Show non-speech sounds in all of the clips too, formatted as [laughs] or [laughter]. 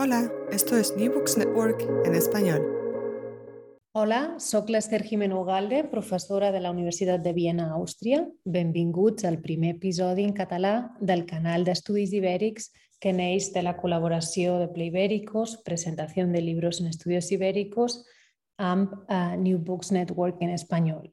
Hola, esto es New Books Network en español. Hola, sóc l'Ester Jimeno Galde, professora de la Universitat de Viena, Àustria. Benvinguts al primer episodi en català del canal d'estudis ibèrics que neix de la col·laboració de Pleibéricos, presentació de llibres en estudios ibèricos, amb uh, New Books Network en espanyol.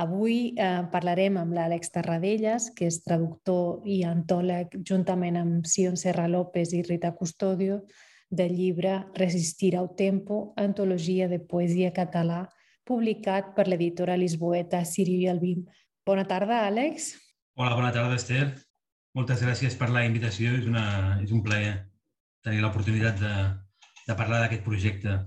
Avui eh, parlarem amb l'Àlex Tarradellas, que és traductor i antòleg, juntament amb Sion Serra López i Rita Custodio, del llibre Resistir al tempo, antologia de poesia català, publicat per l'editora lisboeta Sirio i Albim. Bona tarda, Àlex. Hola, bona tarda, Esther. Moltes gràcies per la invitació. És, una, és un plaer tenir l'oportunitat de, de parlar d'aquest projecte.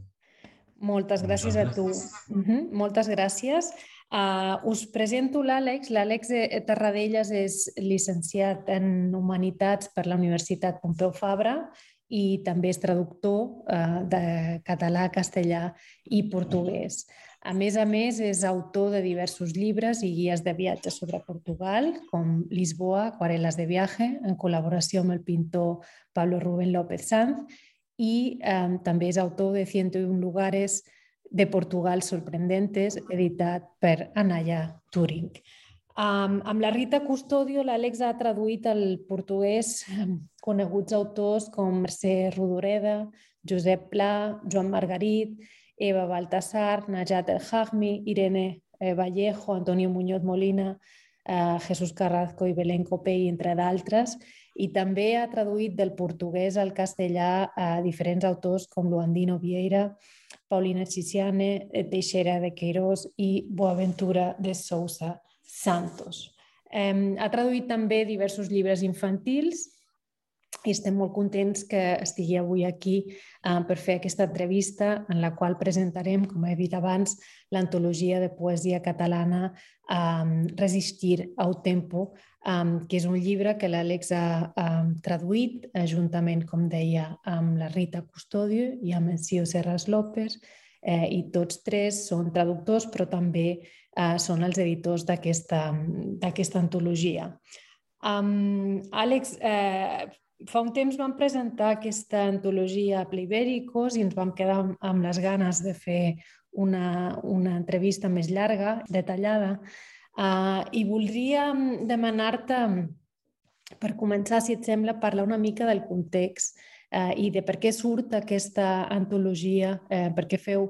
Moltes gràcies a tu. Uh -huh. Moltes gràcies. Uh, us presento l'Àlex. L'Àlex Tarradellas és llicenciat en Humanitats per la Universitat Pompeu Fabra i també és traductor uh, de català, castellà i portuguès. A més a més, és autor de diversos llibres i guies de viatge sobre Portugal, com Lisboa, Aquarel·les de viaje, en col·laboració amb el pintor Pablo Rubén López Sanz, i eh, també és autor de 101 lugares de Portugal sorprendentes, editat per Anaya Turing. Um, amb la Rita Custodio, l'Àlex ha traduït al portuguès coneguts autors com Mercè Rodoreda, Josep Pla, Joan Margarit, Eva Baltasar, Najat El Hagmi, Irene eh, Vallejo, Antonio Muñoz Molina, eh, Jesús Carrasco i Belén Copey, entre d'altres, i també ha traduït del portuguès al castellà a diferents autors com Luandino Vieira, Paulina Chiciane, Teixeira de Queiroz i Boaventura de Sousa Santos. Eh, ha traduït també diversos llibres infantils i estem molt contents que estigui avui aquí eh, per fer aquesta entrevista en la qual presentarem, com he dit abans, l'antologia de poesia catalana eh, Resistir au tempo, eh, que és un llibre que l'Àlex ha eh, traduït eh, juntament, com deia, amb la Rita Custodio i amb el Cio Serras López, eh, i tots tres són traductors, però també eh, són els editors d'aquesta antologia. Um, Àlex, eh, fa un temps vam presentar aquesta antologia a Plibèricos i ens vam quedar amb, les ganes de fer una, una entrevista més llarga, detallada, uh, i voldria demanar-te, per començar, si et sembla, parlar una mica del context uh, i de per què surt aquesta antologia, uh, per què feu,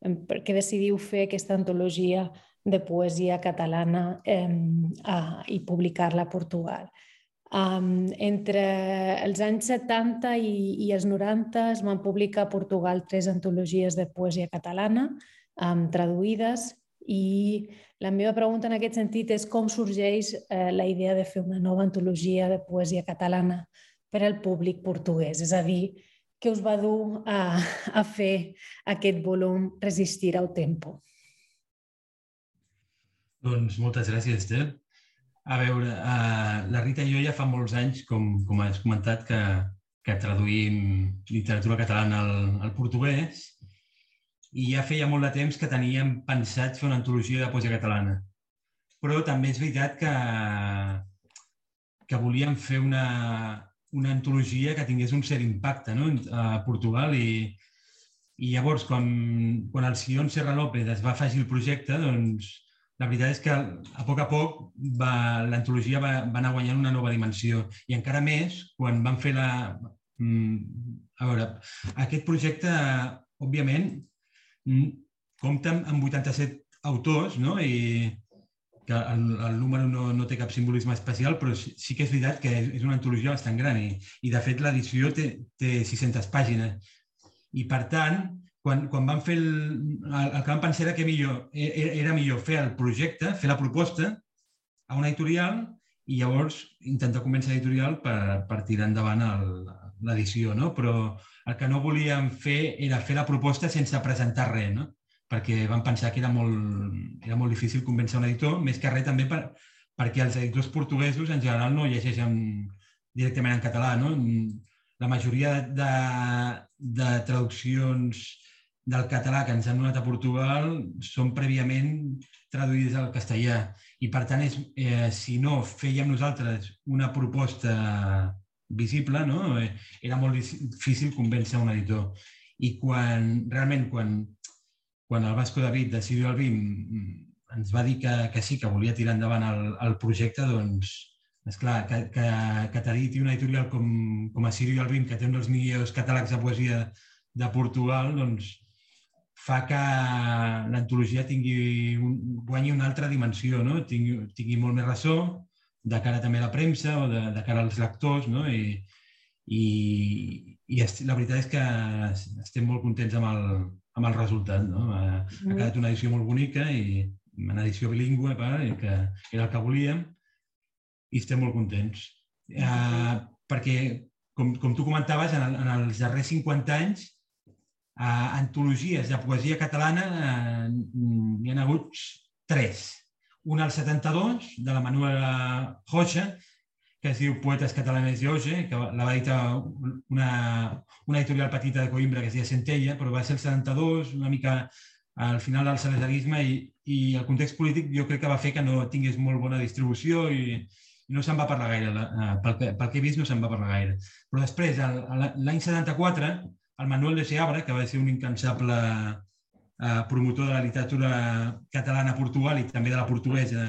per què decidiu fer aquesta antologia de poesia catalana eh, uh, i publicar-la a Portugal. Um, entre els anys 70 i, i els 90 es van publicar a Portugal tres antologies de poesia catalana um, traduïdes i la meva pregunta en aquest sentit és com sorgeix eh, la idea de fer una nova antologia de poesia catalana per al públic portuguès, és a dir, què us va dur a, a fer aquest volum Resistir al tempo? Doncs moltes gràcies, Esther. A veure, uh, la Rita i jo ja fa molts anys, com, com has comentat, que, que traduïm literatura catalana al, al portuguès i ja feia molt de temps que teníem pensat fer una antologia de poesia catalana. Però també és veritat que, que volíem fer una, una antologia que tingués un cert impacte no? a Portugal i, i llavors, quan, quan el Sion Serra López es va afegir el projecte, doncs la veritat és que a poc a poc l'antologia va, va anar guanyant una nova dimensió i encara més quan van fer la, mm, a veure, aquest projecte, òbviament, mm, compta amb 87 autors, no? I que el, el número no, no té cap simbolisme especial, però sí, sí que és veritat que és una antologia bastant gran i, i de fet, l'edició té, té 600 pàgines. I, per tant, quan, quan van fer el, el, el que van pensar era que millor, era, era millor fer el projecte, fer la proposta a una editorial i llavors intentar convèncer l'editorial per, per tirar endavant l'edició, no? Però el que no volíem fer era fer la proposta sense presentar res, no? perquè van pensar que era molt, era molt difícil convèncer un editor, més que res també per, perquè els editors portuguesos en general no llegeixen directament en català. No? La majoria de, de traduccions del català que ens han donat a Portugal són prèviament traduïdes al castellà i per tant és, eh, si no fèiem nosaltres una proposta visible, no? Eh, era molt difícil convèncer un editor. I quan, realment, quan, quan el Vasco David de Sirio Albim ens va dir que, que sí, que volia tirar endavant el, el projecte, doncs, és clar, que, que, que t'editi una editorial com, com a Sirio Albim, que té un dels millors catàlegs de poesia de Portugal, doncs, fa que l'antologia tingui un, guanyi una altra dimensió, no? tingui, tingui molt més ressò de cara també a la premsa o de, de cara als lectors, no? I, i, i la veritat és que estem molt contents amb el, amb el resultat. No? Ha, ha quedat una edició molt bonica i una edició bilingüe, i que era el que volíem, i estem molt contents. Uh, perquè, com, com tu comentaves, en, el, en els darrers 50 anys Uh, antologies de poesia catalana uh, n'hi ha hagut tres. Una al 72, de la Manuela Rocha, que es diu Poetes catalanes de Oge, que la va editar una, una editorial petita de Coimbra que es deia Centella, però va ser el 72, una mica al final del salazarisme i, i el context polític jo crec que va fer que no tingués molt bona distribució i, i no se'n va parlar gaire. Pel que, pel que he vist no se'n va parlar gaire. Però després, l'any 74, el Manuel de Seabra, que va ser un incansable eh, promotor de la literatura catalana a Portugal i també de la portuguesa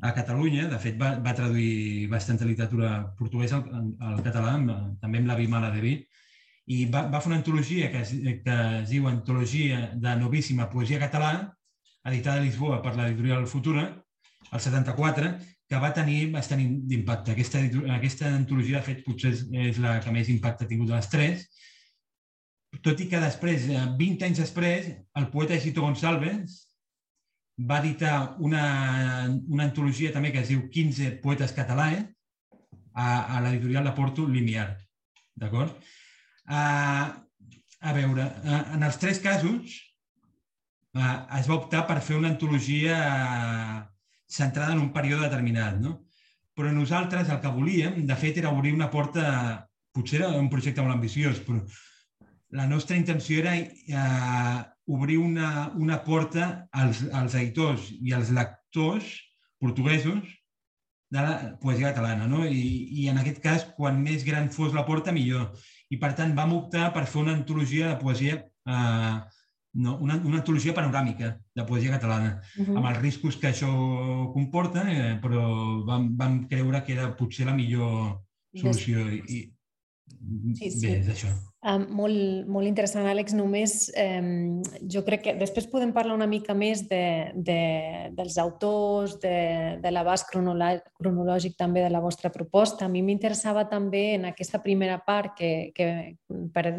a Catalunya. De fet, va, va traduir bastanta literatura portuguesa al, al català, també amb la Bimala de Vi. I va, va fer una antologia que es, que es diu Antologia de Novíssima Poesia Català, editada a Lisboa per l'editorial Futura, el 74, que va tenir bastant d'impacte. Aquesta, aquesta antologia, de fet, potser és, és la que més impacte ha tingut de les tres, tot i que després, 20 eh, anys després, el poeta Egito Gonçalves va editar una, una antologia també que es diu 15 poetes catalans a, a l'editorial de Porto Limiar. D'acord? Uh, a veure, en els tres casos uh, es va optar per fer una antologia centrada en un període determinat, no? Però nosaltres el que volíem, de fet, era obrir una porta, potser era un projecte molt ambiciós, però la nostra intenció era eh, obrir una, una porta als, als editors i als lectors portuguesos de la poesia catalana. No? I, I en aquest cas, quan més gran fos la porta, millor. I per tant vam optar per fer una antologia de poesia eh, no, una, una antologia panoràmica de poesia catalana, uh -huh. amb els riscos que això comporta, eh, però vam, vam creure que era potser la millor solució. I, Sí, sí. Bé, és això. Um, molt, molt interessant, Àlex. Només um, jo crec que després podem parlar una mica més de, de, dels autors, de, de l'abast cronològic també de la vostra proposta. A mi m'interessava també en aquesta primera part que, que per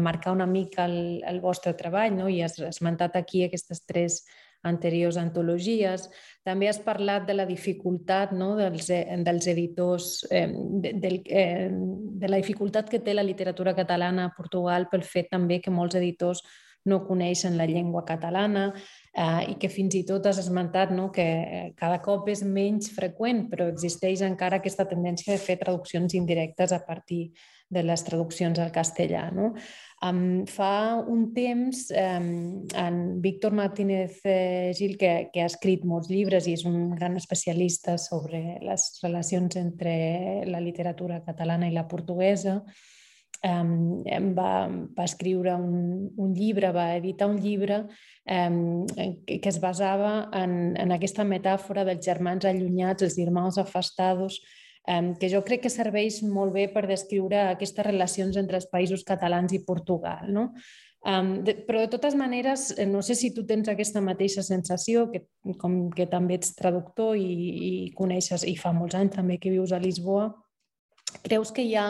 marcar una mica el, el vostre treball, no? i has esmentat aquí aquestes tres anteriors antologies. També has parlat de la dificultat no, dels, eh, dels editors, eh, de, de, eh, de la dificultat que té la literatura catalana a Portugal pel fet també que molts editors no coneixen la llengua catalana eh, i que fins i tot has esmentat no, que cada cop és menys freqüent, però existeix encara aquesta tendència de fer traduccions indirectes a partir de les traduccions al castellà. No? Um, fa un temps, um, en Víctor Martínez eh, Gil, que, que ha escrit molts llibres i és un gran especialista sobre les relacions entre la literatura catalana i la portuguesa, um, va, va escriure un, un llibre, va editar un llibre um, que, que es basava en, en aquesta metàfora dels germans allunyats, els germans afastados, que jo crec que serveix molt bé per descriure aquestes relacions entre els països catalans i Portugal. No? Um, de, però de totes maneres, eh, no sé si tu tens aquesta mateixa sensació, que, com que també ets traductor i, i coneixes, i fa molts anys també que vius a Lisboa, creus que hi ha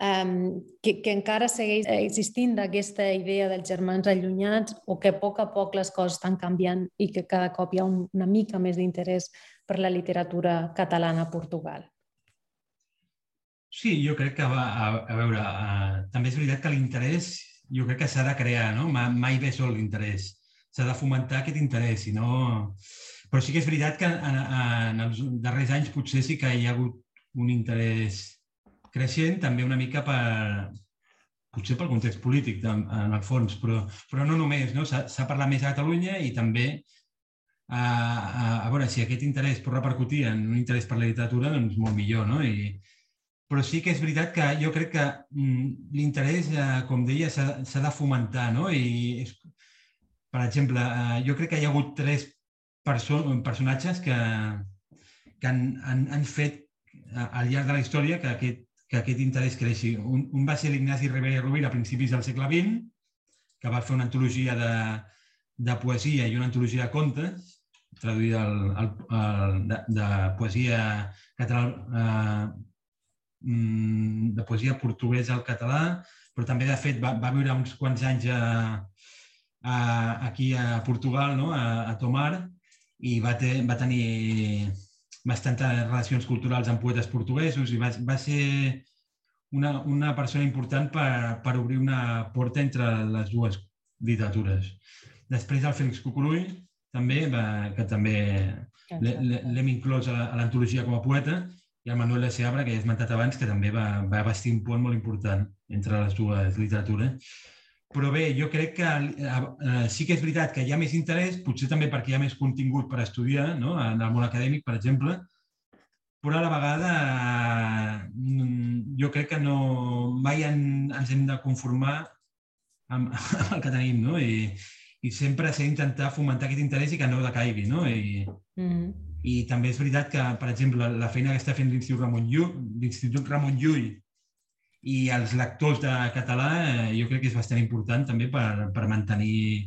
um, que, que encara segueix existint aquesta idea dels germans allunyats o que a poc a poc les coses estan canviant i que cada cop hi ha un, una mica més d'interès per la literatura catalana a Portugal? Sí, jo crec que, va, a, a veure, uh, també és veritat que l'interès jo crec que s'ha de crear, no? Mai ve sol l'interès. S'ha de fomentar aquest interès, si no... Però sí que és veritat que en, en els darrers anys potser sí que hi ha hagut un interès creixent, també una mica per, potser pel context polític, en, en el fons, però, però no només, no? S'ha parlat més a Catalunya i també a, a, a veure si aquest interès pot repercutir en un interès per la literatura, doncs molt millor, no? I, però sí que és veritat que jo crec que mm, l'interès, eh, com deia, s'ha de fomentar, no? I, és, per exemple, eh, jo crec que hi ha hagut tres perso personatges que, que han, han, han fet eh, al llarg de la història que aquest, que aquest interès creixi. Un, un va ser l'Ignasi Rivera Rovira a principis del segle XX, que va fer una antologia de, de poesia i una antologia de contes, traduïda al, al, al, de, de poesia català, eh, de poesia portuguesa al català, però també, de fet, va, va viure uns quants anys a, a, aquí a Portugal, no? a, a Tomar, i va, te, va tenir bastantes relacions culturals amb poetes portuguesos i va, va ser una, una persona important per, per obrir una porta entre les dues literatures. Després el Félix Cucurull, també, va, que també l'hem inclòs a l'antologia com a poeta, i el Manuel Seabra, que ja he esmentat abans, que també va, va bastir un pont molt important entre les dues literatures. Però bé, jo crec que eh, eh, sí que és veritat que hi ha més interès, potser també perquè hi ha més contingut per estudiar, no? en el món acadèmic, per exemple, però a la vegada eh, jo crec que no, mai en, ens hem de conformar amb, amb el que tenim, no? I, i sempre s'ha d'intentar fomentar aquest interès i que no decaigui, no? I, mm -hmm. I també és veritat que, per exemple, la feina que està fent l'Institut Ramon, Llull, Ramon Llull i els lectors de català eh, jo crec que és bastant important també per, per mantenir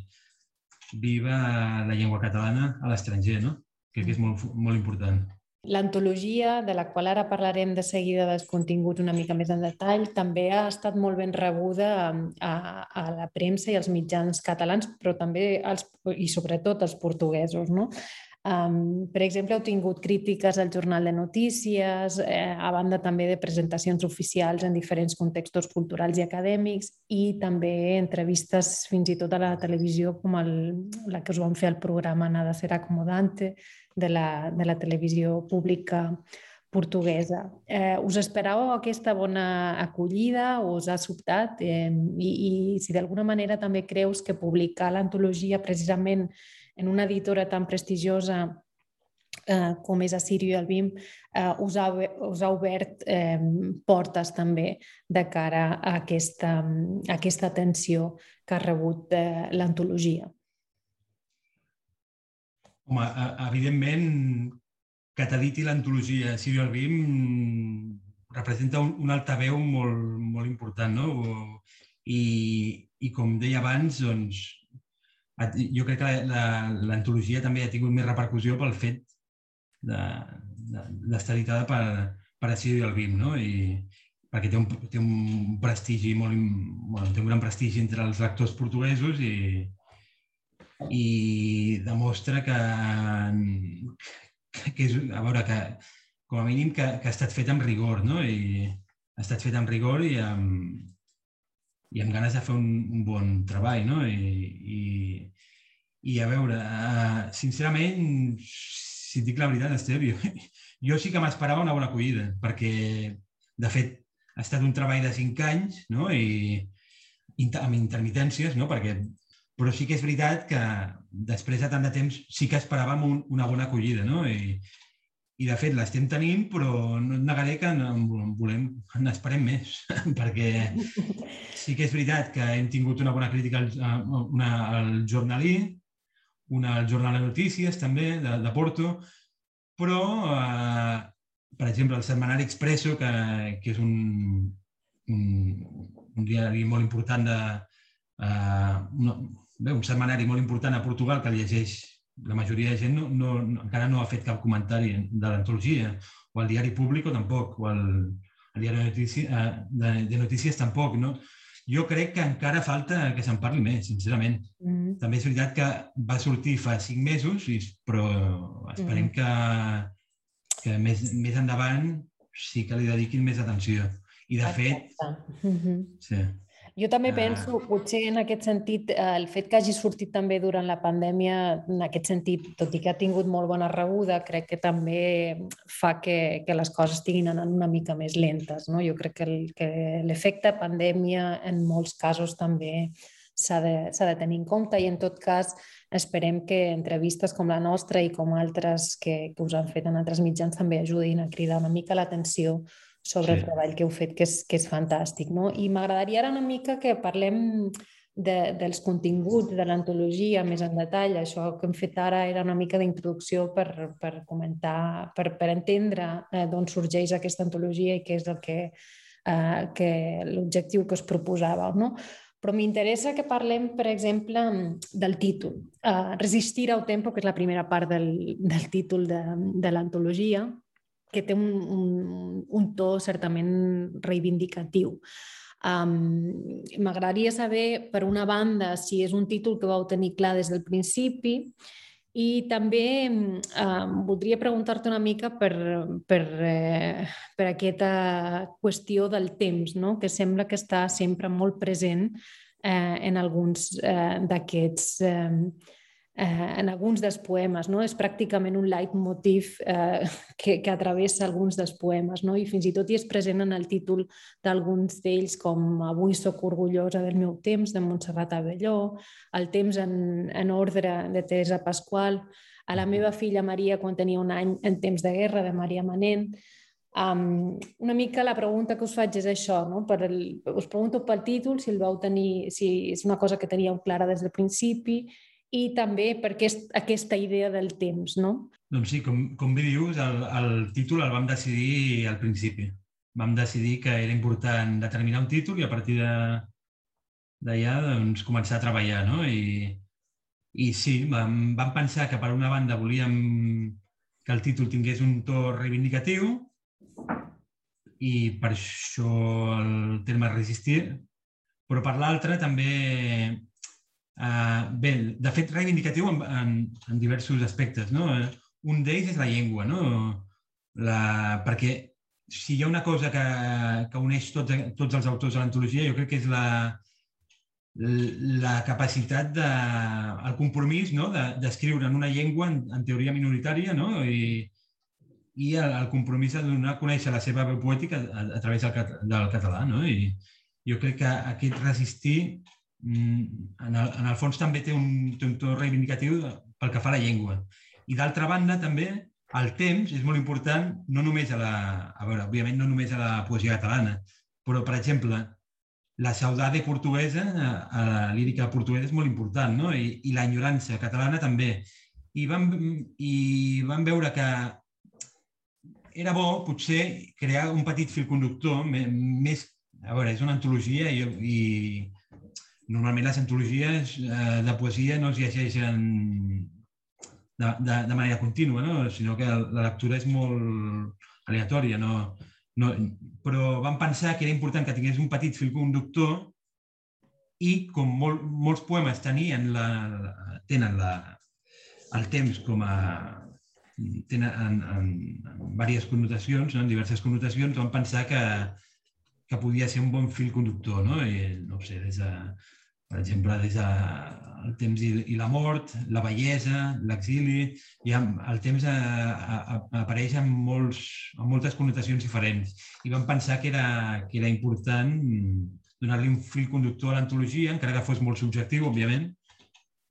viva la llengua catalana a l'estranger, no? Crec que és molt, molt important. L'antologia, de la qual ara parlarem de seguida dels continguts una mica més en detall, també ha estat molt ben rebuda a, a la premsa i als mitjans catalans, però també als, i sobretot als portuguesos. No? Um, per exemple, heu tingut crítiques al Jornal de Notícies, eh, a banda també de presentacions oficials en diferents contextos culturals i acadèmics i també entrevistes fins i tot a la televisió com el, la que us van fer al programa Nada serà acomodante de la, de la televisió pública portuguesa. Eh, us esperàveu aquesta bona acollida o us ha sobtat? Eh, i, I si d'alguna manera també creus que publicar l'antologia precisament en una editora tan prestigiosa eh, com és Assirio i el BIM, eh, us, ha, us ha obert eh, portes també de cara a aquesta, a aquesta atenció que ha rebut eh, l'antologia. Home, evidentment, que t'editi l'antologia Assirio el BIM representa un, un altaveu molt, molt important, no? I, i com deia abans, doncs, jo crec que l'antologia també ha tingut més repercussió pel fet d'estar editada per, per Asidio i el BIM, no? I, perquè té un, té un prestigi molt, bueno, té un gran prestigi entre els lectors portuguesos i, i demostra que, que és, a veure, que com a mínim que, que ha estat fet amb rigor, no? I ha estat fet amb rigor i amb, i amb ganes de fer un, un bon treball, no? I, i, i a veure, uh, sincerament, si dic la veritat, Esteve, jo, [laughs] jo sí que m'esperava una bona acollida, perquè, de fet, ha estat un treball de cinc anys, no? I amb intermitències, no? Perquè, però sí que és veritat que després de tant de temps sí que esperàvem un, una bona acollida, no? I, i de fet l'estem tenint, però no et negaré que en volem, n'esperem més, [laughs] perquè sí que és veritat que hem tingut una bona crítica al, una, al jornalí, una al Jornal de Notícies també, de, de Porto, però eh, per exemple, el setmanari Expresso, que, que és un, un, un diari molt important de... Uh, un, bé, un setmanari molt important a Portugal que llegeix la majoria de gent no, no, encara no ha fet cap comentari de l'antologia, o el diari públic o tampoc, o el, el diari de notícies, de, de notícies tampoc, no? Jo crec que encara falta que se'n parli més, sincerament. Mm -hmm. També és veritat que va sortir fa cinc mesos, però esperem mm -hmm. que, que més, més endavant sí que li dediquin més atenció. I, de Exacte. fet... Mm -hmm. Sí. Jo també penso, potser en aquest sentit, eh, el fet que hagi sortit també durant la pandèmia, en aquest sentit, tot i que ha tingut molt bona rebuda, crec que també fa que, que les coses estiguin anant una mica més lentes. No? Jo crec que l'efecte pandèmia en molts casos també s'ha de, de tenir en compte i en tot cas esperem que entrevistes com la nostra i com altres que, que us han fet en altres mitjans també ajudin a cridar una mica l'atenció sobre sí. el treball que heu fet, que és, que és fantàstic. No? I m'agradaria ara una mica que parlem de, dels continguts de l'antologia més en detall. Això que hem fet ara era una mica d'introducció per, per comentar, per, per entendre eh, d'on sorgeix aquesta antologia i què és el que, eh, que l'objectiu que us proposàveu. No? Però m'interessa que parlem, per exemple, del títol. Uh, Resistir al tempo, que és la primera part del, del títol de, de l'antologia, que té un, un, un to certament reivindicatiu. Um, M'agradaria saber, per una banda, si és un títol que vau tenir clar des del principi i també um, voldria preguntar-te una mica per, per, eh, per aquesta qüestió del temps, no? que sembla que està sempre molt present eh, en alguns eh, d'aquests eh, eh, en alguns dels poemes. No? És pràcticament un leitmotiv eh, que, que atravessa alguns dels poemes no? i fins i tot hi és present en el títol d'alguns d'ells com Avui sóc orgullosa del meu temps, de Montserrat Avelló, El temps en, en ordre, de Teresa Pasqual, a la meva filla Maria quan tenia un any en temps de guerra, de Maria Manent, Um, una mica la pregunta que us faig és això, no? per el, us pregunto pel títol, si el vau tenir, si és una cosa que teníeu clara des del principi i també per aquest, aquesta idea del temps, no? Doncs sí, com, com bé dius, el, el títol el vam decidir al principi. Vam decidir que era important determinar un títol i a partir d'allà doncs, començar a treballar, no? I, i sí, vam, vam pensar que per una banda volíem que el títol tingués un to reivindicatiu i per això el terme resistir, però per l'altra també Uh, bé, de fet, reivindicatiu en, en, en diversos aspectes. No? Un d'ells és la llengua, no? la, perquè si hi ha una cosa que, que uneix tots, tots els autors de l'antologia, jo crec que és la, la capacitat, de, el compromís no? d'escriure de, en una llengua en, en teoria minoritària no? i, i el, el compromís de donar a conèixer la seva veu poètica a, a través del, del català. No? I jo crec que aquest resistir en el, en el fons també té un, té reivindicatiu pel que fa a la llengua. I d'altra banda, també, el temps és molt important, no només a la... A veure, òbviament no només a la poesia catalana, però, per exemple, la saudade portuguesa, a la lírica portuguesa és molt important, no? I, i l'enyorança catalana també. I vam, I vam veure que era bo, potser, crear un petit fil conductor més... A veure, és una antologia i, i normalment les antologies eh, de poesia no es llegeixen de, de, de manera contínua, no? sinó que la lectura és molt aleatòria. No? No, però vam pensar que era important que tingués un petit fil conductor i com mol, molts poemes tenien la, tenen la, el temps com a tenen en, en, en diverses connotacions, no? en diverses connotacions, vam pensar que, que podia ser un bon fil conductor, no? I, no sé, des de per exemple, des del temps i, i la mort, la bellesa, l'exili, ja el temps a, a, a, apareix en, molts, en moltes connotacions diferents. I vam pensar que era, que era important donar-li un fil conductor a l'antologia, encara que fos molt subjectiu, òbviament,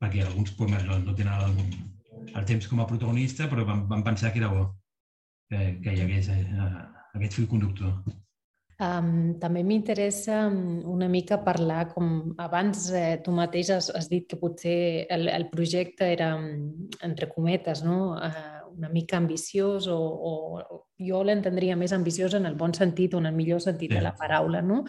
perquè alguns poemes no, no tenen el, el temps com a protagonista, però vam, vam pensar que era bo que, que hi hagués eh, aquest fil conductor. Um, també m'interessa una mica parlar, com abans eh, tu mateix has, has dit que potser el, el projecte era, entre cometes, no? Uh, una mica ambiciós o, o jo l'entendria més ambiciós en el bon sentit o en el millor sentit sí. de la paraula. No?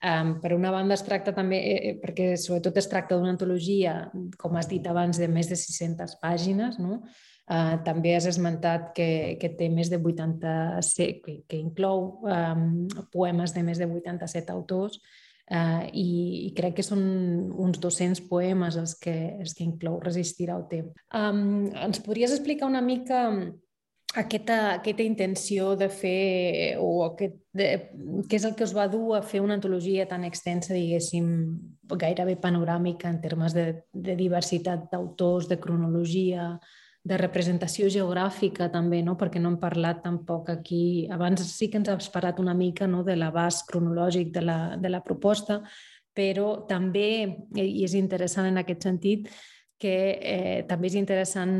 Um, per una banda es tracta també, eh, eh, perquè sobretot es tracta d'una antologia, com has dit abans, de més de 600 pàgines, no? Uh, també has esmentat que, que té més de 87, que, que inclou um, poemes de més de 87 autors, Uh, i, i crec que són uns 200 poemes els que, els que inclou Resistir al temps. Um, ens podries explicar una mica aquesta, aquesta intenció de fer, o aquest, de, què és el que us va dur a fer una antologia tan extensa, diguéssim, gairebé panoràmica en termes de, de diversitat d'autors, de cronologia, de representació geogràfica també, no? perquè no hem parlat tampoc aquí, abans sí que ens has parlat una mica no? de l'abast cronològic de la, de la proposta, però també, i és interessant en aquest sentit, que eh, també és interessant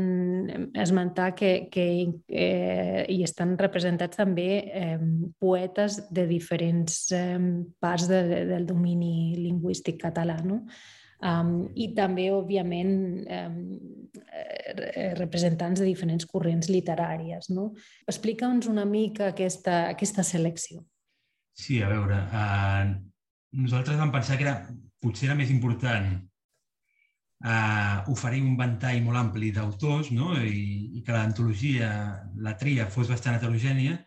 esmentar que, que eh, hi estan representats també eh, poetes de diferents eh, parts de, de, del domini lingüístic català. No? Um, I també, òbviament, um, representants de diferents corrents literàries. No? Explica'ns una mica aquesta, aquesta selecció. Sí, a veure, uh, nosaltres vam pensar que era, potser era més important uh, oferir un ventall molt ampli d'autors no? I, i que l'antologia, la tria, fos bastant heterogènia,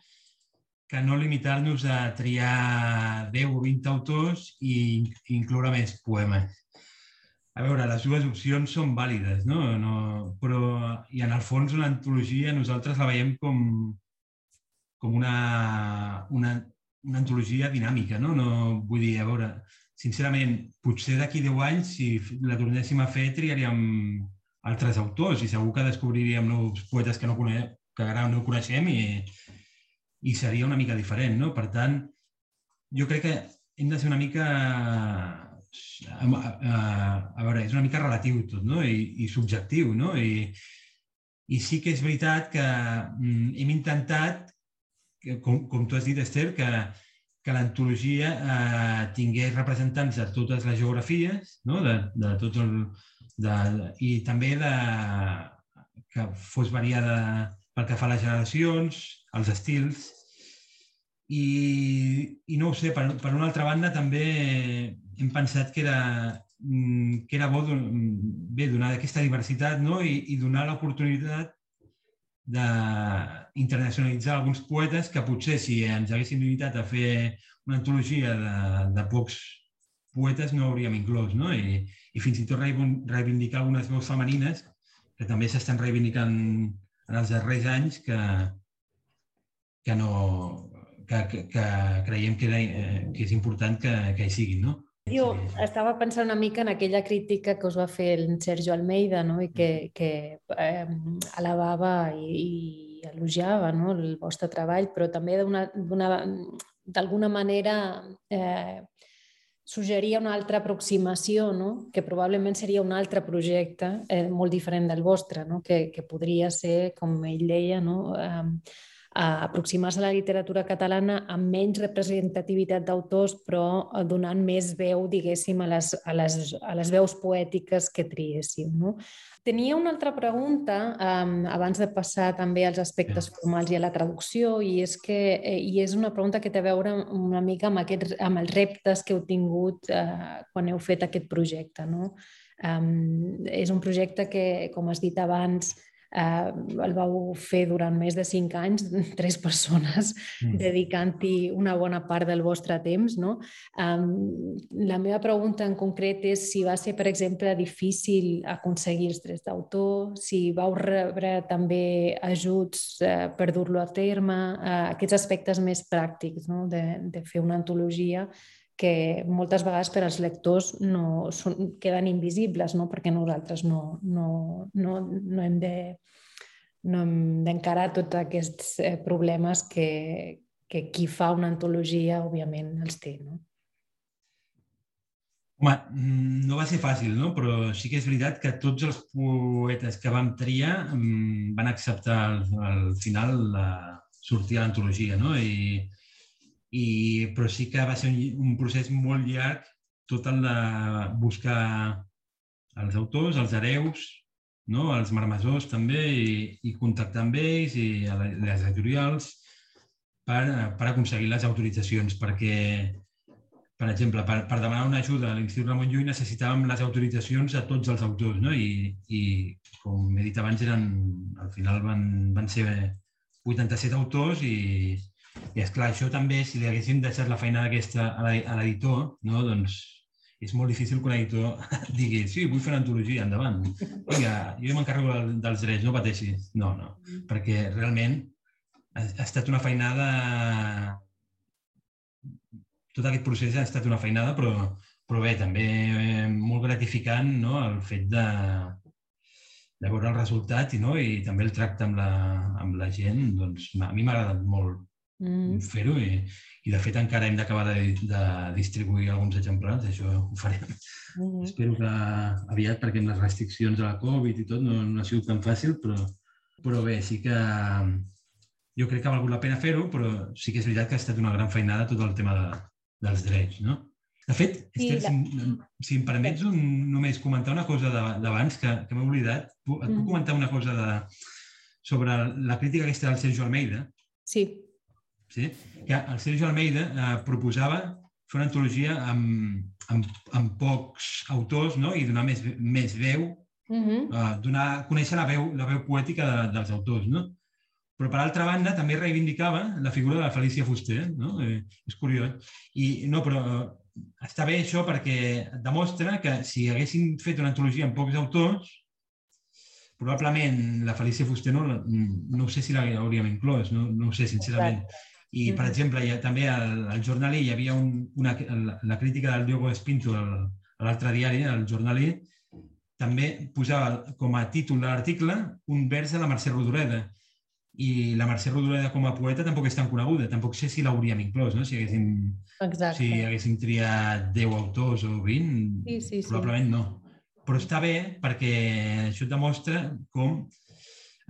que no limitar-nos a triar 10 o 20 autors i incloure més poemes. A veure, les dues opcions són vàlides, no? no però, I en el fons una antologia nosaltres la veiem com, com una, una, una antologia dinàmica, no? no? Vull dir, a veure, sincerament, potser d'aquí 10 anys, si la tornéssim a fer, triaríem altres autors i segur que descobriríem nous poetes que, no cone... que ara no coneixem i, i seria una mica diferent, no? Per tant, jo crec que hem de ser una mica a veure, és una mica relatiu tot, no? I, i subjectiu, no? I, I sí que és veritat que mm, hem intentat, com, com tu has dit, Esther, que, que l'antologia eh, tingués representants de totes les geografies, no? de, de tots el, de, i també de, que fos variada pel que fa a les generacions, els estils, i, i no ho sé, per, per una altra banda també hem pensat que era, mm, que era bo bé, donar aquesta diversitat no? I, i donar l'oportunitat d'internacionalitzar alguns poetes que potser si ens haguéssim limitat a fer una antologia de, de pocs poetes no hauríem inclòs, no? I, i fins i tot reivindicar algunes veus femenines que també s'estan reivindicant en els darrers anys que, que, no, que, que, que creiem que, era, eh, que és important que, que hi siguin, no? Jo estava pensant una mica en aquella crítica que us va fer el Sergio Almeida no? i que, que eh, alabava i, i elogiava no? el vostre treball, però també d'alguna manera eh, suggeria una altra aproximació, no? que probablement seria un altre projecte eh, molt diferent del vostre, no? que, que podria ser, com ell deia, no? eh, aproximar-se a la literatura catalana amb menys representativitat d'autors, però eh, donant més veu, diguéssim, a les, a les, a les veus poètiques que triéssim. No? Tenia una altra pregunta um, abans de passar també als aspectes formals i a la traducció, i és, que, eh, i és una pregunta que té a veure una mica amb, aquests, amb els reptes que heu tingut uh, quan heu fet aquest projecte. No? Um, és un projecte que, com has dit abans, eh, el vau fer durant més de cinc anys, [laughs] tres persones mm. dedicant-hi una bona part del vostre temps. No? Um, la meva pregunta en concret és si va ser, per exemple, difícil aconseguir els drets d'autor, si vau rebre també ajuts eh, per dur-lo a terme, eh, aquests aspectes més pràctics no? de, de fer una antologia que moltes vegades per als lectors no, són, queden invisibles, no? perquè nosaltres no, no, no, no hem de no hem d'encarar tots aquests eh, problemes que, que qui fa una antologia, òbviament, els té. No? Home, no va ser fàcil, no? però sí que és veritat que tots els poetes que vam triar mm, van acceptar al, al final la, sortir a l'antologia. No? I, i, però sí que va ser un, un procés molt llarg tot el de buscar els autors, els hereus, no? als marmessors també i, i contactar amb ells i les editorials per, per aconseguir les autoritzacions, perquè, per exemple, per, per demanar una ajuda a l'Institut Ramon Llull necessitàvem les autoritzacions a tots els autors, no? I, i com he dit abans, eren, al final van, van ser 87 autors i, i esclar, això també, si li haguéssim deixat la feina aquesta a l'editor, no? doncs és molt difícil que un editor [laughs] digui sí, vull fer una antologia, endavant. Vinga, jo m'encarrego dels drets, no pateixis. No, no, perquè realment ha, ha estat una feinada... Tot aquest procés ha estat una feinada, però, però bé, també eh, molt gratificant no? el fet de, de veure el resultat i, no? i també el tracte amb la, amb la gent. Doncs, a mi m'ha agradat molt mm. fer-ho i, i de fet encara hem d'acabar de, de distribuir alguns exemplars, això ho farem. Mm. Espero que aviat, perquè amb les restriccions de la Covid i tot no, no ha sigut tan fàcil, però, però bé, sí que jo crec que ha valgut la pena fer-ho, però sí que és veritat que ha estat una gran feinada tot el tema de, dels drets, no? De fet, Esther, la... si, si em permets un, només comentar una cosa d'abans que, que m'he oblidat, et puc mm. comentar una cosa de, sobre la crítica aquesta del Sergio Almeida? Sí. Sí? Que el Sergio Almeida eh, proposava fer una antologia amb, amb, amb pocs autors no? i donar més, més veu, mm -hmm. eh, donar, conèixer la veu, la veu poètica de, dels autors. No? Però, per altra banda, també reivindicava la figura de la Felícia Fuster. No? Eh, és curiós. I, no, però eh, està bé això perquè demostra que si haguessin fet una antologia amb pocs autors, probablement la Felícia Fuster no, no sé si l'hauríem inclòs, no, no ho sé, sincerament. I, per exemple, ha, també al, al Jornalí hi havia un, una, la, la crítica del Diogo Espinto a l'altre diari, al Jornalí, també posava com a títol de l'article un vers de la Mercè Rodoreda, i la Mercè Rodoreda com a poeta tampoc és tan coneguda, tampoc sé si l'hauríem inclòs, no? si, haguéssim, Exacte. si haguéssim triat 10 autors o 20, sí, sí, probablement sí. no. Però està bé perquè això et demostra com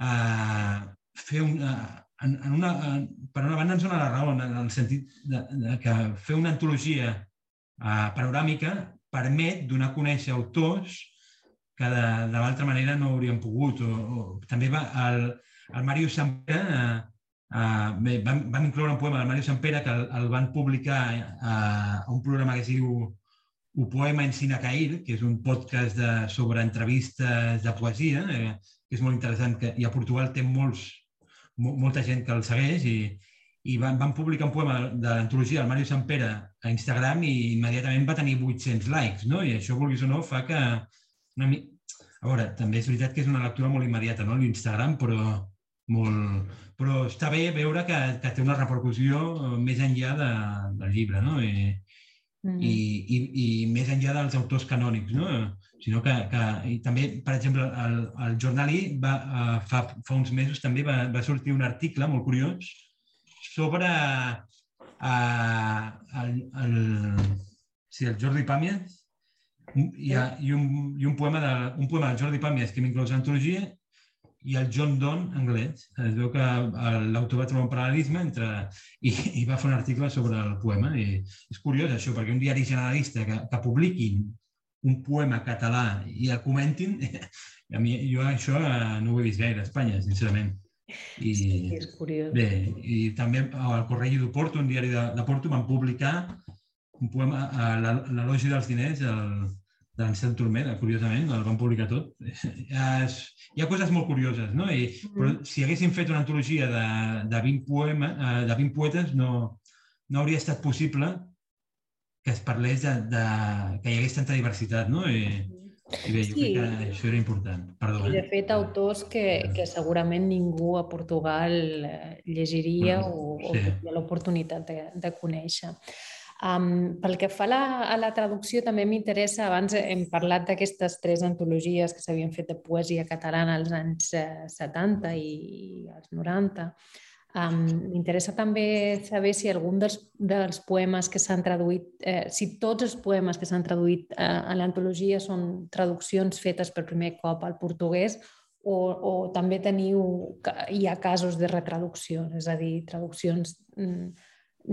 uh, fer un, uh, en, en una, en, per una banda ens dona la raó en el sentit de, de que fer una antologia uh, panoràmica permet donar a conèixer autors que de, de l'altra manera no hauríem pogut. O, o, també va, el, el Mario Sampere, eh, eh, vam, vam incloure un poema del Mario Sampere que el, el van publicar eh, a un programa que es diu Un poema en Sinacair, que és un podcast de, sobre entrevistes de poesia, eh, que és molt interessant, que, i a Portugal té molts, mo, molta gent que el segueix, i, i van, van publicar un poema de l'antologia del Mario Sampere a Instagram i immediatament va tenir 800 likes, no? I això, vulguis o no, fa que... Una, a veure, també és veritat que és una lectura molt immediata, no?, l'Instagram, però, molt... Però està bé veure que, que té una repercussió més enllà de, del llibre, no? I, mm. i, i, i més enllà dels autors canònics, no? Sinó que, que i també, per exemple, el, el Jornalí va, uh, fa, fa uns mesos també va, va sortir un article molt curiós sobre uh, el, el, sí, el Jordi Pàmies i, i, un, i un, poema de, un poema del Jordi Pàmies que m'inclou l'antologia i el John Donne anglès. Es veu que l'autor va trobar un paral·lelisme entre... I, i va fer un article sobre el poema. I és curiós això, perquè un diari generalista que, que publiquin un poema català i el comentin, [laughs] a mi, jo això eh, no ho he vist gaire a Espanya, sincerament. I, sí, és curiós. Bé, i també al Correio de Porto, un diari de, de Porto, van publicar un poema, l'elogi dels diners, el, de l'Ancel Turmera, curiosament, el van publicar tot. [laughs] Es, hi ha coses molt curioses, no? I, però mm. si haguéssim fet una antologia de, de, 20, poema, eh, de 20 poetes, no, no hauria estat possible que es parlés de, de que hi hagués tanta diversitat, no? I, i bé, jo sí. crec que això era important. Perdó, I de eh? fet, autors que, que segurament ningú a Portugal eh, llegiria mm, o, sí. o té l'oportunitat de, de conèixer. Um, pel que fa a la, a la traducció, també m'interessa, abans hem parlat d'aquestes tres antologies que s'havien fet de poesia catalana als anys eh, 70 i, i als 90. Um, M'interessa també saber si algun dels, dels poemes que s'han traduït, eh, si tots els poemes que s'han traduït eh, a l'antologia són traduccions fetes per primer cop al portuguès o, o també teniu, hi ha casos de retraducció, és a dir, traduccions mm,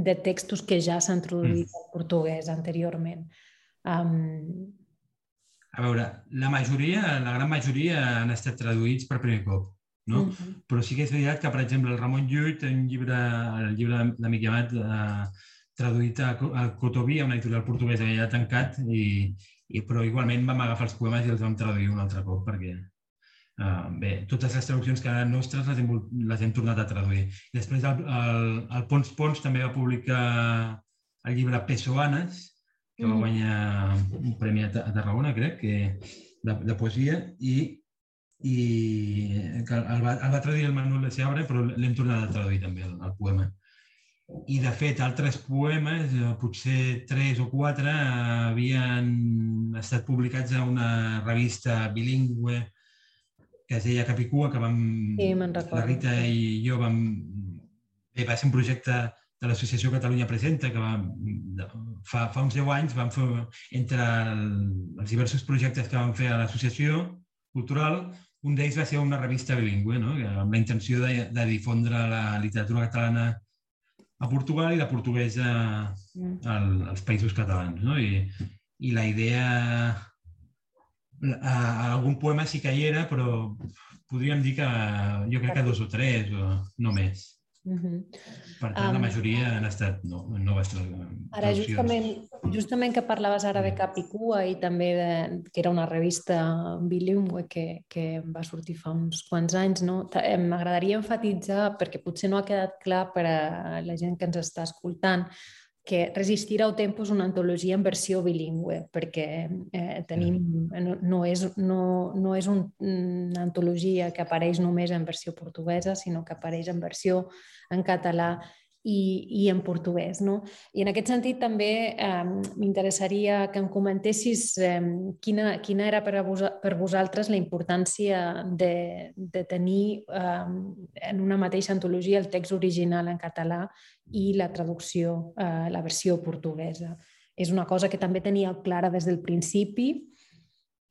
de textos que ja s'han traduït mm. al portuguès anteriorment. Um... a veure, la majoria, la gran majoria han estat traduïts per primer cop, no? Mm -hmm. Però sí que és veritat que, per exemple, el Ramon Llull té un llibre, el llibre de Miqui Amat, eh, traduït a, a Cotoví, a una editorial portuguesa que ja ha tancat, i, i, però igualment vam agafar els poemes i els vam traduir un altre cop perquè Uh, bé, totes les traduccions que eren nostres les hem, les hem tornat a traduir. Després el, el, el Pons Pons també va publicar el llibre Pesoanes, que mm. va guanyar un premi a, a Tarragona, crec, que, de, de poesia, i, i que el, va, el va traduir el Manuel de Seabre, però l'hem tornat a traduir també, el, el poema. I, de fet, altres poemes, eh, potser tres o quatre, havien estat publicats a una revista bilingüe que es deia Capicua, que vam... Sí, La Rita i jo vam... Bé, va ser un projecte de l'Associació Catalunya Presenta, que vam, fa, fa uns 10 anys vam fer, entre el, els diversos projectes que vam fer a l'associació cultural, un d'ells va ser una revista bilingüe, no? amb la intenció de, de difondre la literatura catalana a Portugal i la portuguesa mm. al, als països catalans. No? I, I la idea a algun poema sí que hi era, però podríem dir que jo crec que dos o tres, o no més. Per tant, um, la majoria han estat no, noves traduccions. Ara, justament, justament que parlaves ara de Capicua i també de, que era una revista bilingüe que, que va sortir fa uns quants anys, no? m'agradaria enfatitzar, perquè potser no ha quedat clar per a la gent que ens està escoltant, que Resistir al tempo és una antologia en versió bilingüe, perquè eh, tenim, no, no, és, no, no és un, una antologia que apareix només en versió portuguesa, sinó que apareix en versió en català i, i en portuguès. No? I en aquest sentit també eh, m'interessaria que em comentessis eh, quina, quina era per, a vos, per vosaltres la importància de, de tenir eh, en una mateixa antologia el text original en català i la traducció, eh, la versió portuguesa. És una cosa que també tenia clara des del principi.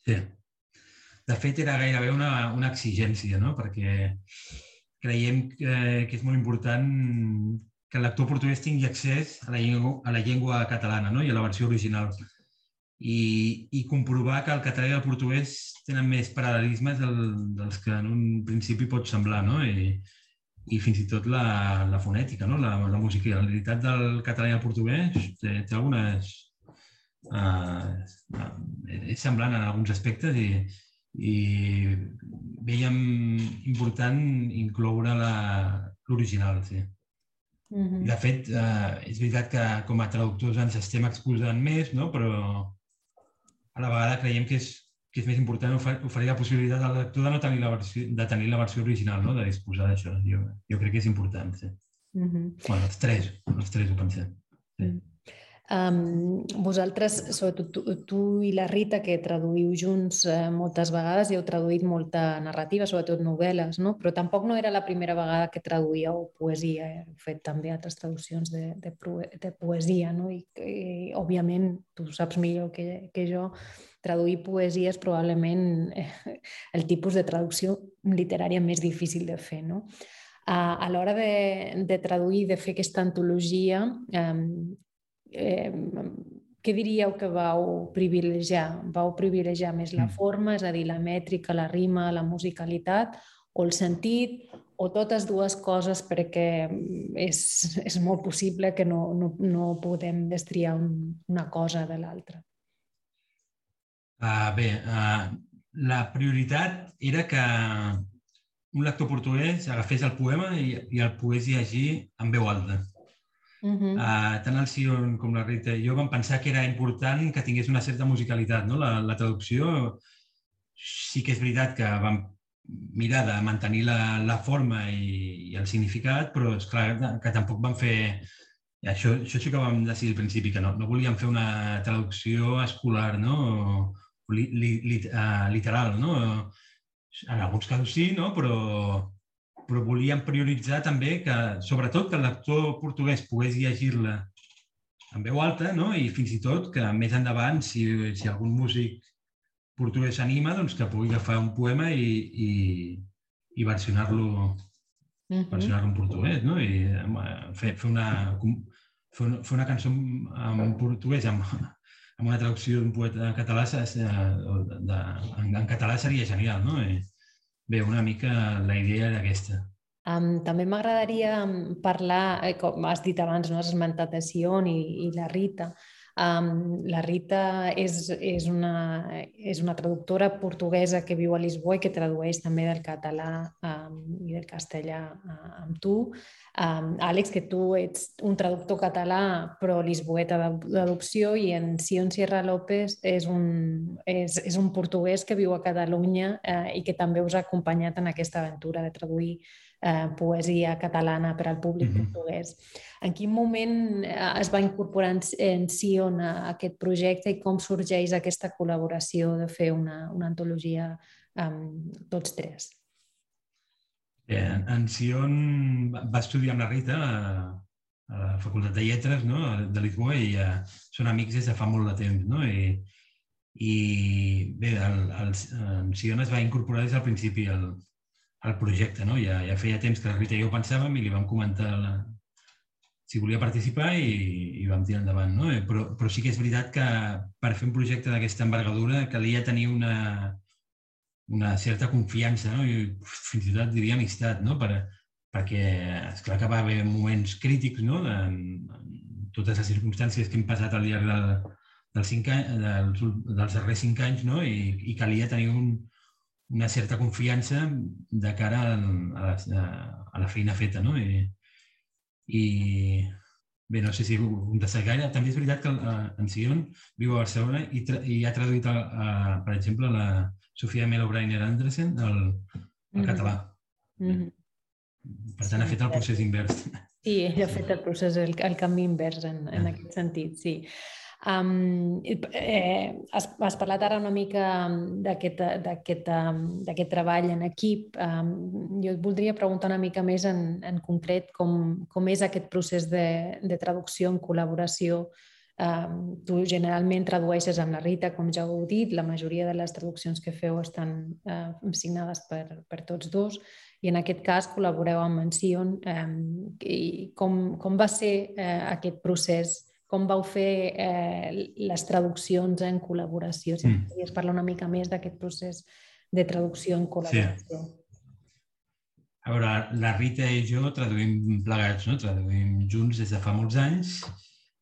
Sí. De fet, era gairebé una, una exigència, no? perquè creiem que, que és molt important que el lector portuguès tingui accés a la llengua, a la llengua catalana no? i a la versió original. I, i comprovar que el català i el portuguès tenen més paral·lelismes del, dels que en un principi pot semblar, no? I, i fins i tot la, la fonètica, no? la, la musicalitat del català i el portuguès té, té algunes... Uh, és semblant en alguns aspectes i, i veiem important incloure l'original, sí. Mm -hmm. De fet, eh, és veritat que com a traductors ens estem exposant més, no? però a la vegada creiem que és, que és més important oferir la possibilitat al lector de no tenir la versió, de tenir la versió original, no? de disposar d'això. Jo, jo crec que és important, sí. Mm -hmm. bueno, els tres, els tres ho pensem. Sí. Mm -hmm. Um, vosaltres, sobretot tu, tu i la Rita, que traduïu junts eh, moltes vegades i heu traduït molta narrativa, sobretot novel·les, no? però tampoc no era la primera vegada que traduïeu poesia, heu fet també altres traduccions de, de, de poesia, no? I, i òbviament tu saps millor que, que jo, traduir poesia és probablement eh, el tipus de traducció literària més difícil de fer. No? a, a l'hora de, de traduir, de fer aquesta antologia, eh, eh, què diríeu que vau privilegiar? Vau privilegiar més la mm. forma, és a dir, la mètrica, la rima, la musicalitat, o el sentit, o totes dues coses perquè és, és molt possible que no, no, no podem destriar un, una cosa de l'altra. Uh, bé, uh, la prioritat era que un lector portuguès agafés el poema i, i el pogués llegir en veu alta. Uh -huh. uh, tant el Sion com la Rita i jo vam pensar que era important que tingués una certa musicalitat. No? La, la traducció sí que és veritat que vam mirar de mantenir la, la forma i, i el significat, però és clar que tampoc vam fer... Això, això sí que vam decidir al principi, que no, no volíem fer una traducció escolar, no? O, li, li, li, uh, literal, no? En alguns casos sí, no? però, però volíem prioritzar també que, sobretot, que el lector portuguès pogués llegir-la en veu alta no? i fins i tot que més endavant, si, si algun músic portuguès s'anima, doncs que pugui agafar un poema i, i, i versionar-lo uh -huh. versionar en portuguès, no? I fer, fer, una, fer, una, fer una cançó en portuguès amb, amb una traducció d'un poeta català, de, de, en, en català seria genial, no? I, bé, una mica la idea era aquesta. Um, també m'agradaria parlar, eh, com has dit abans, no? has esmentat a Sion i, i la Rita, Um, la Rita és, és, una, és una traductora portuguesa que viu a Lisboa i que tradueix també del català um, i del castellà uh, amb tu. Um, Àlex, que tu ets un traductor català però lisboeta d'adopció i en Sion Sierra López és un, és, és un portuguès que viu a Catalunya uh, i que també us ha acompanyat en aquesta aventura de traduir eh, poesia catalana per al públic mm -hmm. portuguès. En quin moment eh, es va incorporar en, en Sion a aquest projecte i com sorgeix aquesta col·laboració de fer una, una antologia amb tots tres? Bé, en Sion va estudiar amb la Rita a, a la Facultat de Lletres no? de Lisboa i ja són amics des de fa molt de temps. No? I, i bé, el, el, en Sion es va incorporar des del principi al, el projecte. No? Ja, ja feia temps que la Rita i jo pensàvem i li vam comentar la, si volia participar i, i vam tirar endavant. No? Eh, però, però sí que és veritat que per fer un projecte d'aquesta envergadura calia tenir una, una certa confiança no? i fins i tot diria amistat, no? per, perquè és clar que va haver moments crítics no? de, en totes les circumstàncies que hem passat al llarg del, dels, cinc anys, dels, dels darrers cinc anys no? I, i calia tenir un, una certa confiança de cara a, la, a la feina feta, no? I, i bé, no sé si un de gaire. També és veritat que eh, en Sion viu a Barcelona i, i ha traduït, a, a, per exemple, la Sofia Melo Breiner Andresen al, al mm -hmm. català. Mm -hmm. Per tant, ha fet el procés invers. Sí, ella ha fet el procés, el, el canvi invers en, en aquest sentit, sí. Um, eh, has, has parlat ara una mica d'aquest treball en equip. Um, jo et voldria preguntar una mica més en, en concret com, com és aquest procés de, de traducció en col·laboració. Um, tu generalment tradueixes amb la Rita, com ja heu dit, la majoria de les traduccions que feu estan uh, signades per, per tots dos i en aquest cas col·laboreu amb en Sion. Um, i com, com va ser uh, aquest procés com vau fer eh, les traduccions en col·laboració. Si mm. podries parlar una mica més d'aquest procés de traducció en col·laboració. Sí. A veure, la Rita i jo traduïm plegats, no? traduïm junts des de fa molts anys.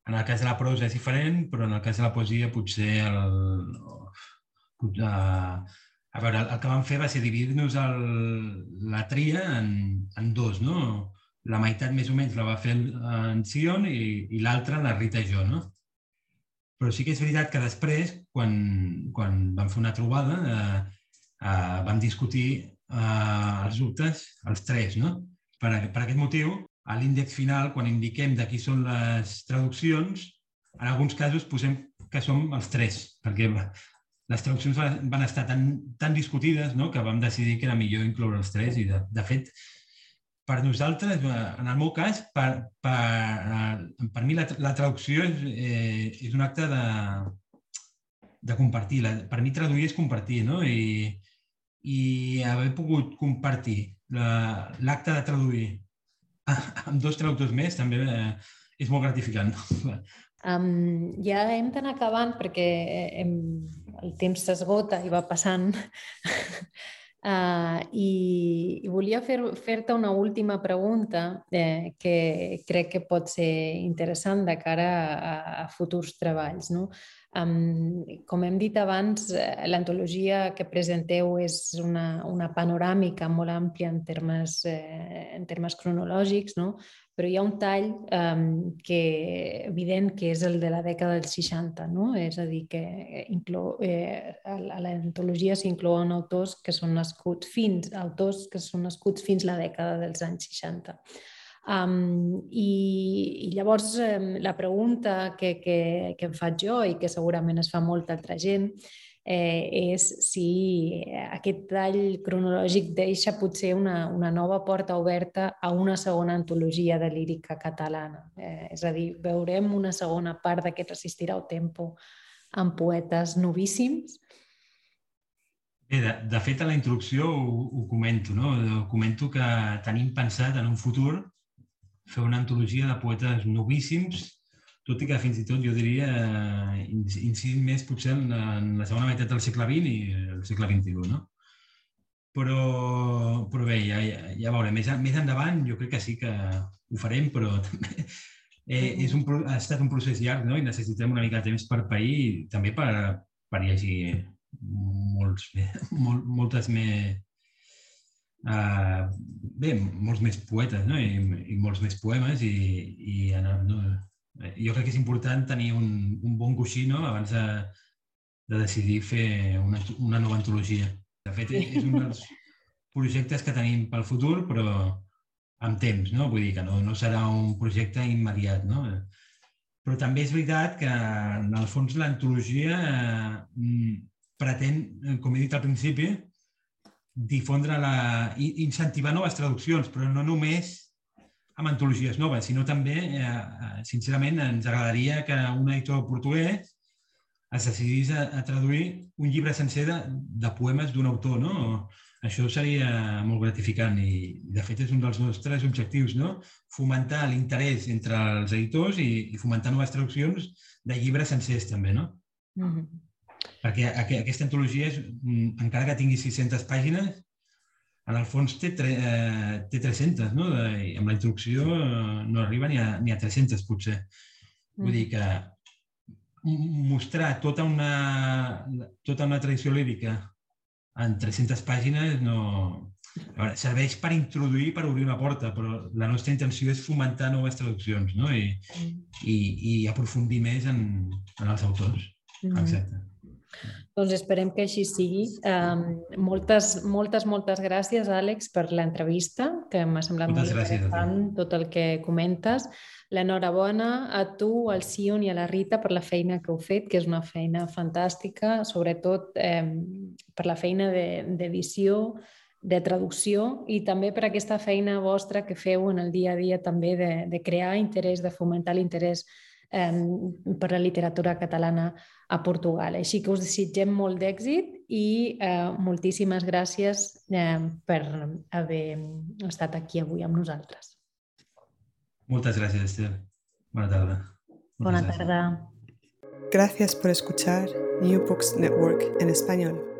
En el cas de la prosa és diferent, però en el cas de la poesia potser el, uh, a veure, el que vam fer va ser dividir-nos la tria en, en dos, no? La meitat més o menys la va fer en Sion i, i l'altra la Rita i jo, no? Però sí que és veritat que després, quan, quan vam fer una trobada, eh, eh, vam discutir eh, els dubtes, els tres, no? Per, per aquest motiu, a l'índex final, quan indiquem de qui són les traduccions, en alguns casos posem que som els tres, perquè les traduccions van estar tan, tan discutides no? que vam decidir que era millor incloure els tres i, de, de fet, per nosaltres, eh, en el meu cas, per, per, eh, per mi la, la traducció és, eh, és un acte de, de compartir. La, per mi traduir és compartir, no? I, i haver pogut compartir l'acte la, de traduir [laughs] amb dos traductors més també eh, és molt gratificant. Um, ja hem d'anar acabant perquè hem, el temps s'esgota i va passant [laughs] Uh, i, i volia fer-te fer una última pregunta eh, que crec que pot ser interessant de cara a, a futurs treballs. No? Um, com hem dit abans, eh, l'antologia que presenteu és una, una panoràmica molt àmplia en termes, eh, en termes cronològics, no? Però hi ha un tall um, que, evident que és el de la dècada dels 60, no? és a dir, que inclou, eh, a l'antologia s'inclouen autors que són nascuts fins, autors que són nascuts fins la dècada dels anys 60. Um, i, I llavors um, la pregunta que, que, que em faig jo i que segurament es fa molta altra gent eh, és si aquest tall cronològic deixa potser una, una nova porta oberta a una segona antologia de lírica catalana. Eh, és a dir, veurem una segona part d'aquest Resistirà el tempo amb poetes novíssims. Bé, de, de fet, a la introducció ho, ho comento, no? Ho comento que tenim pensat en un futur fer una antologia de poetes novíssims tot i que fins i tot jo diria eh, incidim més potser en, en la segona meitat del segle XX i el segle XXI, no? Però, però bé, ja, ja, ja veurem. Més, més endavant jo crec que sí que ho farem, però [laughs] també eh, és un, ha estat un procés llarg no? i necessitem una mica de temps per pair també per, per llegir molts, [laughs] molt, moltes més... Uh, bé, molts més poetes no? I, i molts més poemes i, i no, jo crec que és important tenir un, un bon coixí no? abans de, de decidir fer una, una nova antologia. De fet, és un dels projectes que tenim pel futur, però amb temps, no? Vull dir que no, no serà un projecte immediat, no? Però també és veritat que, en el fons, l'antologia eh, pretén, com he dit al principi, difondre la... incentivar noves traduccions, però no només amb antologies noves, sinó també, eh, eh, sincerament, ens agradaria que un editor portuguès es decidís a, a traduir un llibre sencer de, de poemes d'un autor, no? Això seria molt gratificant i, de fet, és un dels nostres objectius, no? Fomentar l'interès entre els editors i, i fomentar noves traduccions de llibres sencers, també, no? Mm -hmm. Perquè aquesta antologia, és, mm, encara que tingui 600 pàgines, en el fons té, tre, eh, té 300, no? De, amb la introducció eh, no arriba ni a, ni a 300, potser. Mm. Vull dir que mostrar tota una, tota una tradició lírica en 300 pàgines no... Veure, serveix per introduir, per obrir una porta, però la nostra intenció és fomentar noves traduccions no? I, mm. i, i aprofundir més en, en els autors. Mm. Exacte. Doncs esperem que així sigui. Um, moltes, moltes, moltes gràcies, Àlex, per l'entrevista, que m'ha semblat moltes molt interessant tot el que comentes. L'enhorabona a tu, al Sion i a la Rita per la feina que heu fet, que és una feina fantàstica, sobretot eh, per la feina d'edició, de, de traducció i també per aquesta feina vostra que feu en el dia a dia també de, de crear interès, de fomentar l'interès eh, per la literatura catalana a Portugal. Així que us desitgem molt d'èxit i eh, moltíssimes gràcies eh, per haver estat aquí avui amb nosaltres. Moltes gràcies, Esther. Bona tarda. Bona tarda. Gracias por escuchar New Books Network en español.